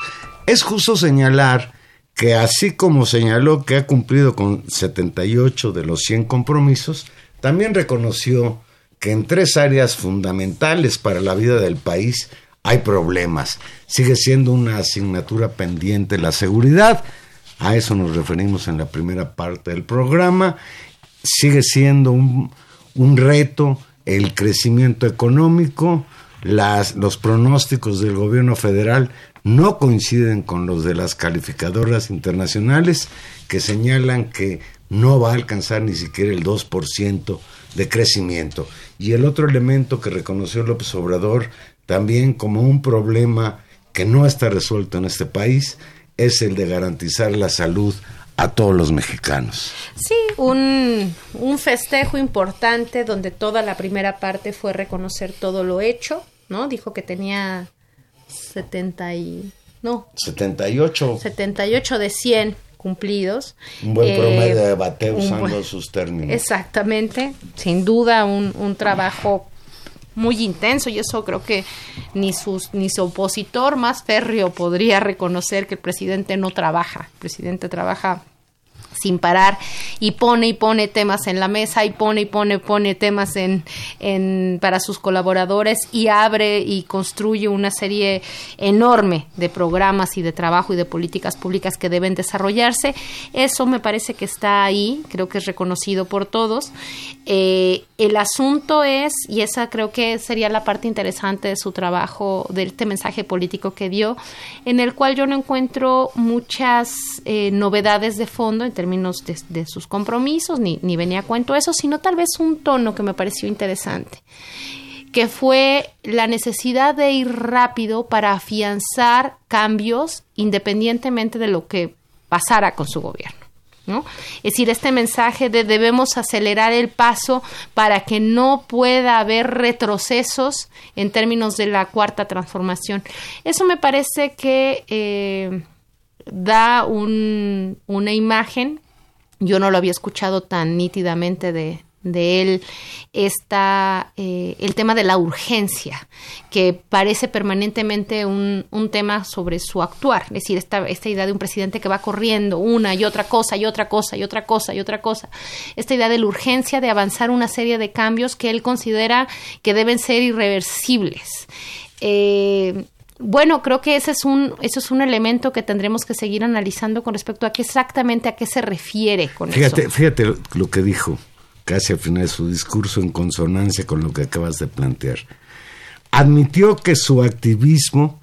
Es justo señalar que así como señaló que ha cumplido con 78 de los 100 compromisos, también reconoció que en tres áreas fundamentales para la vida del país hay problemas. Sigue siendo una asignatura pendiente la seguridad, a eso nos referimos en la primera parte del programa. Sigue siendo un, un reto el crecimiento económico, las, los pronósticos del gobierno federal no coinciden con los de las calificadoras internacionales que señalan que no va a alcanzar ni siquiera el 2% de crecimiento. Y el otro elemento que reconoció López Obrador también como un problema que no está resuelto en este país es el de garantizar la salud a todos los mexicanos. Sí, un, un festejo importante donde toda la primera parte fue reconocer todo lo hecho, ¿no? Dijo que tenía 70 y... No, 78. 78 de 100 cumplidos. Un buen Eh, promedio de bateo usando buen- sus términos. Exactamente, sin duda un, un trabajo muy intenso y eso creo que ni sus ni su opositor más férreo podría reconocer que el presidente no trabaja. El presidente trabaja sin parar y pone y pone temas en la mesa y pone y pone pone temas en, para sus colaboradores y abre y construye una serie enorme de programas y de trabajo y de políticas públicas que deben desarrollarse. Eso me parece que está ahí creo que es reconocido por todos. Eh, el asunto es y esa creo que sería la parte interesante de su trabajo de este mensaje político que dio en el cual yo no encuentro muchas eh, novedades de fondo en términos de, sus compromisos, ni, ni venía a cuento eso, sino tal vez un tono que me pareció interesante, que fue la necesidad de ir rápido para afianzar cambios independientemente de lo que pasara con su gobierno. ¿No? Es decir, este mensaje de debemos acelerar el paso para que no pueda haber retrocesos en términos de la cuarta transformación. Eso me parece que eh, da un, una imagen, yo no lo había escuchado tan nítidamente de, de él está eh, el tema de la urgencia, que parece permanentemente un, un, tema sobre su actuar, es decir, esta, esta idea de un presidente que va corriendo una y otra cosa y otra cosa y otra cosa y otra cosa, esta idea de la urgencia de avanzar una serie de cambios que él considera que deben ser irreversibles. Eh, bueno, creo que ese es un, eso es un elemento que tendremos que seguir analizando con respecto a qué exactamente a qué se refiere con fíjate, eso. Fíjate lo que dijo casi al final de su discurso en consonancia con lo que acabas de plantear. Admitió que su activismo,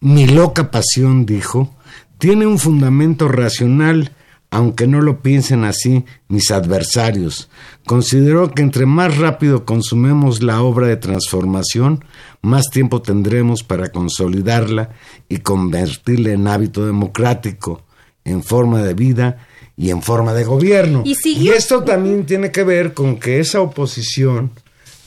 mi loca pasión, dijo, tiene un fundamento racional, aunque no lo piensen así mis adversarios. Consideró que entre más rápido consumemos la obra de transformación, más tiempo tendremos para consolidarla y convertirla en hábito democrático, en forma de vida y en forma de gobierno. Y, y, esto también tiene que ver con que esa oposición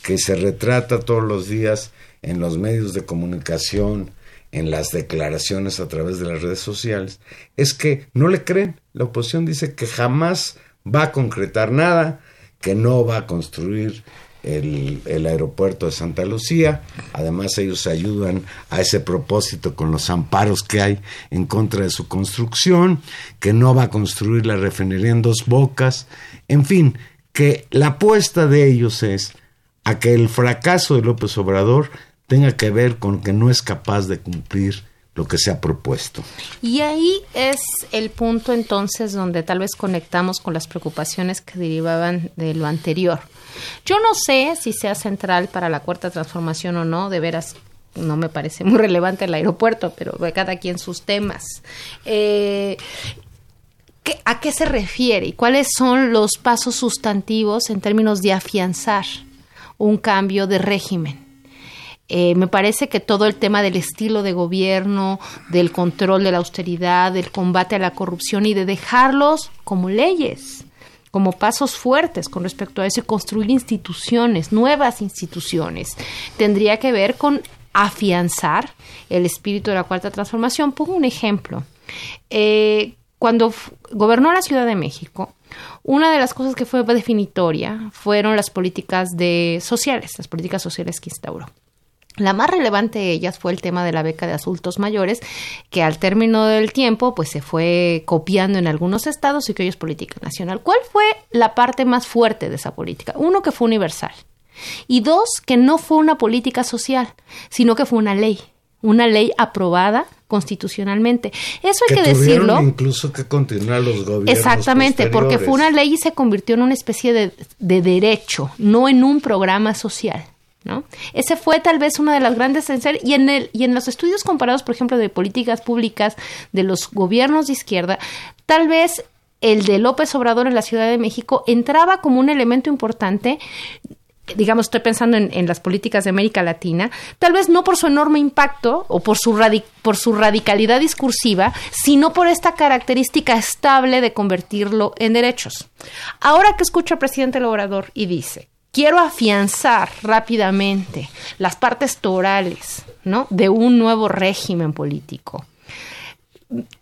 que se retrata todos los días en los medios de comunicación, en las declaraciones a través de las redes sociales, es que no le creen. La oposición dice que jamás va a concretar nada, que no va a construir el, aeropuerto de Santa Lucía. Además, ellos ayudan a ese propósito con los amparos que hay en contra de su construcción, que no va a construir la refinería en dos bocas. En fin, que la apuesta de ellos es a que el fracaso de López Obrador tenga que ver con que no es capaz de cumplir lo que se ha propuesto. Y ahí es el punto entonces donde tal vez conectamos con las preocupaciones que derivaban de lo anterior. Yo no sé si sea central para la cuarta transformación o no, de veras no me parece muy relevante el aeropuerto, pero cada quien sus temas. Eh, ¿qué, ¿A qué se refiere y cuáles son los pasos sustantivos en términos de afianzar un cambio de régimen? Eh, me parece que todo el tema del estilo de gobierno, del control de la austeridad, del combate a la corrupción y de dejarlos como leyes, como pasos fuertes con respecto a eso y construir instituciones, nuevas instituciones, tendría que ver con afianzar el espíritu de la cuarta transformación. Pongo un ejemplo. Eh, cuando gobernó la Ciudad de México, una de las cosas que fue definitoria fueron las políticas de sociales, las políticas sociales que instauró. La más relevante de ellas fue el tema de la beca de adultos mayores, que al término del tiempo pues se fue copiando en algunos estados y que hoy es política nacional. ¿Cuál fue la parte más fuerte de esa política? Uno, que fue universal. Y dos, que no fue una política social, sino que fue una ley, una ley aprobada constitucionalmente. Eso hay que, que decirlo. Incluso que continuar los gobiernos. Exactamente, porque fue una ley y se convirtió en una especie de, de derecho, no en un programa social. ¿No? Ese fue tal vez una de las grandes y en el y en los estudios comparados, por ejemplo, de políticas públicas de los gobiernos de izquierda, tal vez el de López Obrador en la Ciudad de México entraba como un elemento importante digamos, estoy pensando en, en, las políticas de América Latina, tal vez no por su enorme impacto o por su, por su radicalidad discursiva, sino por esta característica estable de convertirlo en derechos. Ahora que escucho al presidente Obrador y dice, quiero afianzar rápidamente las partes torales ¿no? de un nuevo régimen político.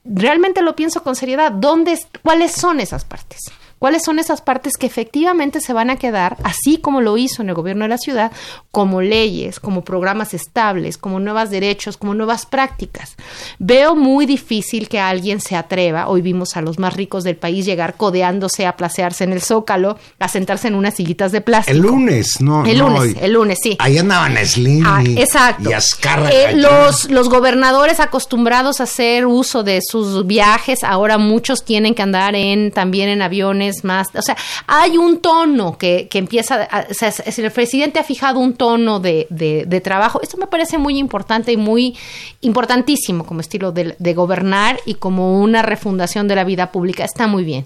Realmente lo pienso con seriedad. ¿Dónde, ¿Cuáles son esas partes? Cuáles son esas partes que efectivamente se van a quedar, así como lo hizo en el gobierno de la ciudad, como leyes, como programas estables, como nuevos derechos, como nuevas prácticas. Veo muy difícil que alguien se atreva, hoy vimos a los más ricos del país llegar codeándose a placearse en el zócalo, a sentarse en unas sillitas de plástico. El lunes, no. El no, lunes, el lunes, sí. Ahí andaban Slim ah, y, exacto. y Azcarra. Eh, los, los gobernadores acostumbrados a hacer uso de sus viajes, ahora muchos tienen que andar en también en aviones más, o sea, hay un tono que, que empieza, o sea, si el presidente ha fijado un tono de, de, trabajo, esto me parece muy importante y muy importantísimo como estilo de, de gobernar y como una refundación de la vida pública, está muy bien.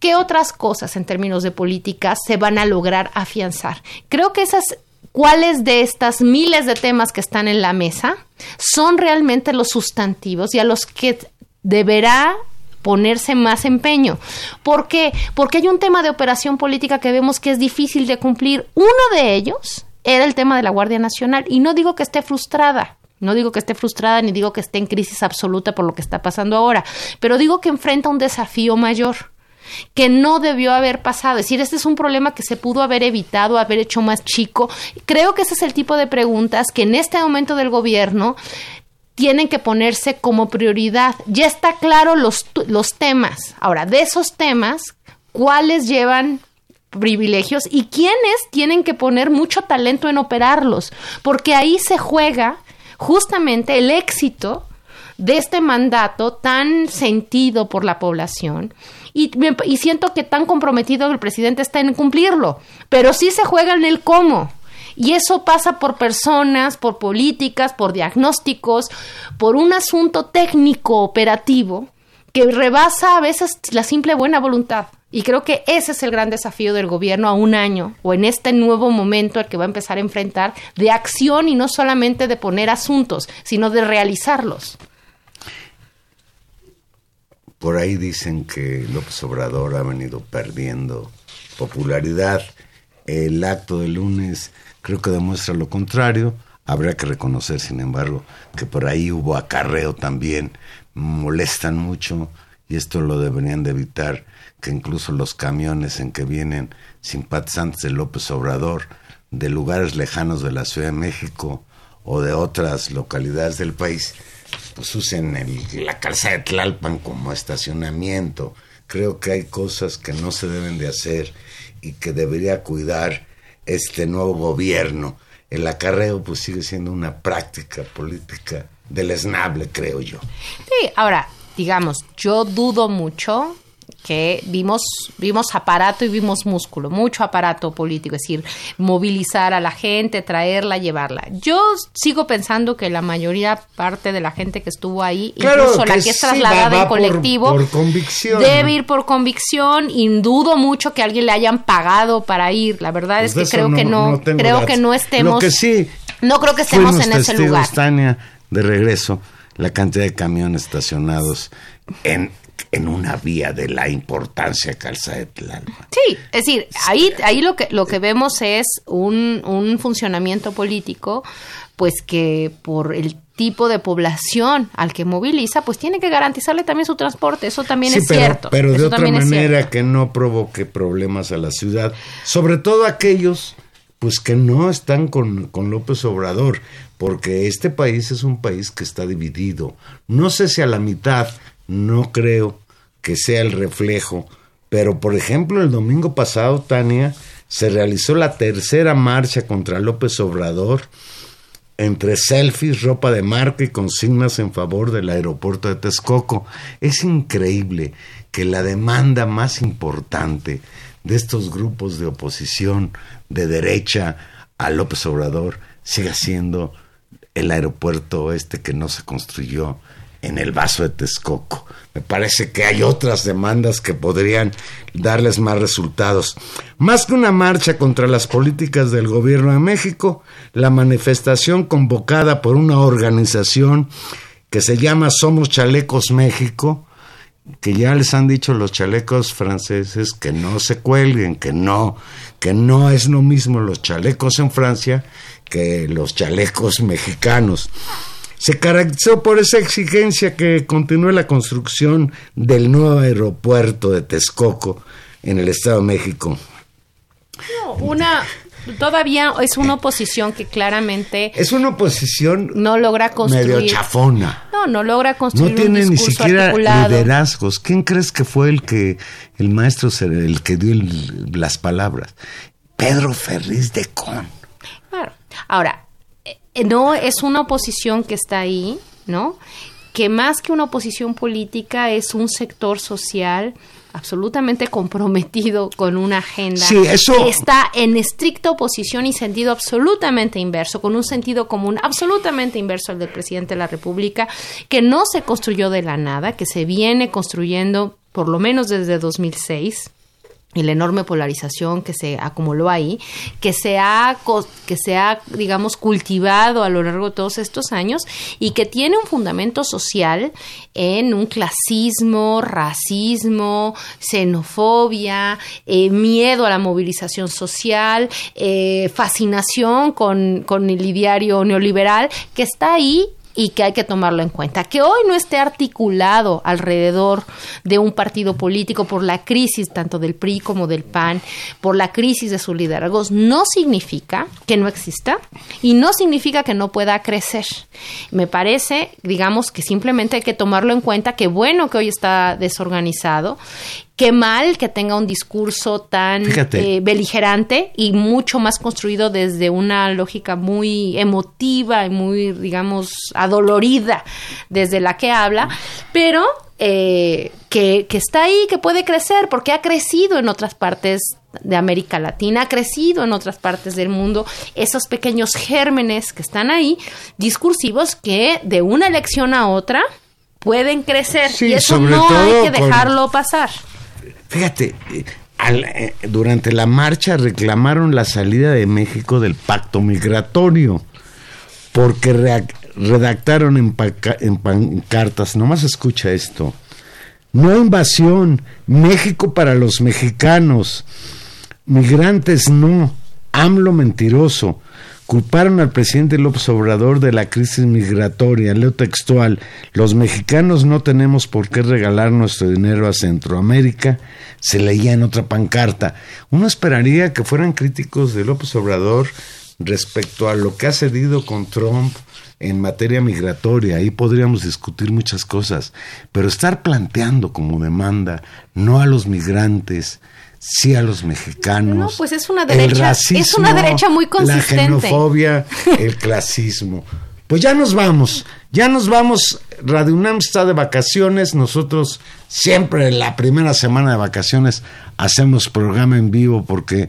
¿qué otras cosas en términos de política se van a lograr afianzar? Creo que esas cuáles de estas miles de temas que están en la mesa son realmente los sustantivos y a los que deberá ponerse más empeño. ¿Por qué? Porque hay un tema de operación política que vemos que es difícil de cumplir. Uno de ellos era el tema de la Guardia Nacional y no digo que esté frustrada. No digo que esté frustrada ni digo que esté en crisis absoluta por lo que está pasando ahora, pero digo que enfrenta un desafío mayor que no debió haber pasado. Es decir, este es un problema que se pudo haber evitado, haber hecho más chico. Creo que ese es el tipo de preguntas que en este momento del gobierno tienen que ponerse como prioridad. Ya está claro los, los temas. Ahora, de esos temas, ¿cuáles llevan privilegios y quiénes tienen que poner mucho talento en operarlos? Porque ahí se juega justamente el éxito de este mandato tan sentido por la población y, y, siento que tan comprometido el presidente está en cumplirlo, pero sí se juega en el cómo. Y eso pasa por personas, por políticas, por diagnósticos, por un asunto técnico operativo que rebasa a veces la simple buena voluntad. Y creo que ese es el gran desafío del gobierno a un año o en este nuevo momento al que va a empezar a enfrentar de acción y no solamente de poner asuntos, sino de realizarlos. Por ahí dicen que López Obrador ha venido perdiendo popularidad. El acto de lunes creo que demuestra lo contrario. Habrá que reconocer, sin embargo, que por ahí hubo acarreo también. Molestan mucho y esto lo deberían de evitar, que incluso los camiones en que vienen simpatizantes de López Obrador de lugares lejanos de la Ciudad de México o de otras localidades del país, pues usen el, la calzada de Tlalpan como estacionamiento. Creo que hay cosas que no se deben de hacer y que debería cuidar este nuevo gobierno. El acarreo pues sigue siendo una práctica política deleznable, creo yo. Sí, ahora, digamos, yo dudo mucho que vimos, vimos aparato y vimos músculo, mucho aparato político, es decir, movilizar a la gente, traerla, llevarla. Yo sigo pensando que la mayoría parte de la gente que estuvo ahí, incluso la que es trasladada en colectivo, debe ir por convicción y dudo mucho que alguien le hayan pagado para ir. La verdad es Pues que de eso creo que no- no, creo datos. que no estemos, Lo que sí no creo que estemos en ese lugar. Tania, de regreso, la cantidad de camiones estacionados en, en una vía de la importancia calzada de Tlalpan. Sí, es decir, ahí, ahí lo que lo que vemos es un, un funcionamiento político, pues que por el tipo de población al que moviliza, pues tiene que garantizarle también su transporte. Eso también Sí, es pero, cierto. pero de eso otra manera que no provoque problemas a la ciudad, sobre todo aquellos pues que no están con, con López Obrador, porque este país es un país que está dividido. No sé si a la mitad, no creo que sea el reflejo, pero por ejemplo el domingo pasado, Tania, se realizó la tercera marcha contra López Obrador entre selfies, ropa de marca y consignas en favor del aeropuerto de Texcoco. Es increíble que la demanda más importante de estos grupos de oposición de derecha a López Obrador siga siendo el aeropuerto este que no se construyó en el vaso de Texcoco. Me parece que hay otras demandas que podrían darles más resultados. Más que una marcha contra las políticas del gobierno de México, la manifestación convocada por una organización que se llama Somos Chalecos México, que ya les han dicho los chalecos franceses que no se cuelguen, que no, que no es lo mismo los chalecos en Francia que los chalecos mexicanos. Se caracterizó por esa exigencia que continúe la construcción del nuevo aeropuerto de Texcoco en el Estado de México. No, una todavía es una oposición que claramente Es una oposición no logra construir medio chafona. No, no logra construir No tiene un ni siquiera articulado. liderazgos. ¿Quién crees que fue el que el maestro el que dio el- las palabras? Pedro Ferriz de Con. Claro. Ahora, no es una oposición que está ahí, ¿no? Que más que una oposición política es un sector social absolutamente comprometido con una agenda Sí, eso- que está en estricta oposición y sentido absolutamente inverso, con un sentido común absolutamente inverso al del presidente de la República, que no se construyó de la nada, que se viene construyendo por lo menos desde 2006 y la enorme polarización que se acumuló ahí, que se ha, que se ha, digamos, cultivado a lo largo de todos estos años y que tiene un fundamento social en un clasismo, racismo, xenofobia, eh, miedo a la movilización social, eh, fascinación con, con el ideario neoliberal, que está ahí y que hay que tomarlo en cuenta. Que hoy no esté articulado alrededor de un partido político por la crisis tanto del PRI como del PAN, por la crisis de sus liderazgos, no significa que no exista y no significa que no pueda crecer. Me parece, digamos, que simplemente hay que tomarlo en cuenta, que bueno que hoy está desorganizado qué mal que tenga un discurso tan eh, beligerante y mucho más construido desde una lógica muy emotiva y muy, digamos, adolorida desde la que habla, pero eh, que, que, está ahí, que puede crecer, porque ha crecido en otras partes de América Latina, ha crecido en otras partes del mundo, esos pequeños gérmenes que están ahí, discursivos que de una elección a otra pueden crecer. Y eso no hay que dejarlo pasar. Fíjate, eh, durante la marcha reclamaron la salida de México del pacto migratorio porque redactaron en, en pancartas, nomás escucha esto, no invasión, México para los mexicanos, migrantes no, AMLO mentiroso, culparon al presidente López Obrador de la crisis migratoria. Leo textual, los mexicanos no tenemos por qué regalar nuestro dinero a Centroamérica, se leía en otra pancarta. Uno esperaría que fueran críticos de López Obrador respecto a lo que ha cedido con Trump en materia migratoria. Ahí podríamos discutir muchas cosas, pero estar planteando como demanda no a los migrantes, sí a los mexicanos. No, pues es una derecha, es una derecha muy consistente. La xenofobia, el clasismo. Pues ya nos vamos, ya nos vamos. Radio UNAM está de vacaciones. Nosotros siempre la primera semana de vacaciones hacemos programa en vivo porque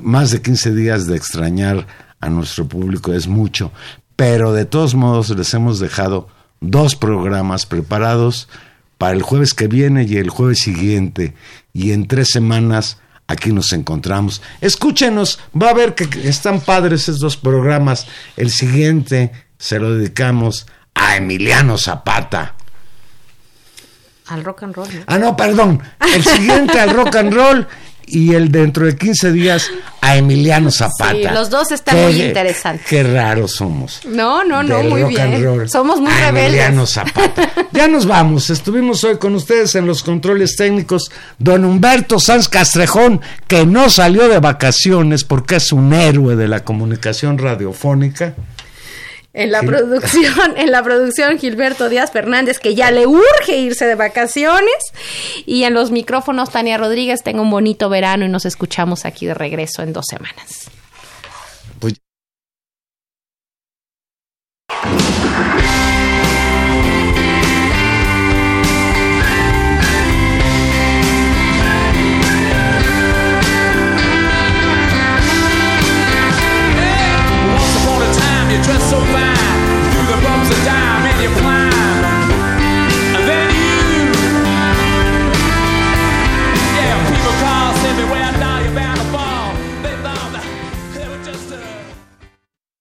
más de 15 días de extrañar a nuestro público es mucho. Pero de todos modos les hemos dejado dos programas preparados para el jueves que viene y el jueves siguiente. Y en tres semanas aquí nos encontramos. Escúchenos, va a ver que están padres esos dos programas. El siguiente se lo dedicamos a Emiliano Zapata. Al rock and roll. Ah, no, perdón. El siguiente al rock and roll y el dentro de 15 días a Emiliano Zapata. Sí, los dos están muy interesantes. Qué raros somos. No, no, no, muy bien. Somos muy a rebeldes. Emiliano Zapata. [laughs] ya nos vamos. Estuvimos hoy con ustedes en los controles técnicos. Don Humberto Sanz Castrejón, que no salió de vacaciones porque es un héroe de la comunicación radiofónica. En la producción, en la producción Gilberto Díaz Fernández, que ya le urge irse de vacaciones. Y en los micrófonos Tania Rodríguez, tenga un bonito verano y nos escuchamos aquí de regreso en dos semanas.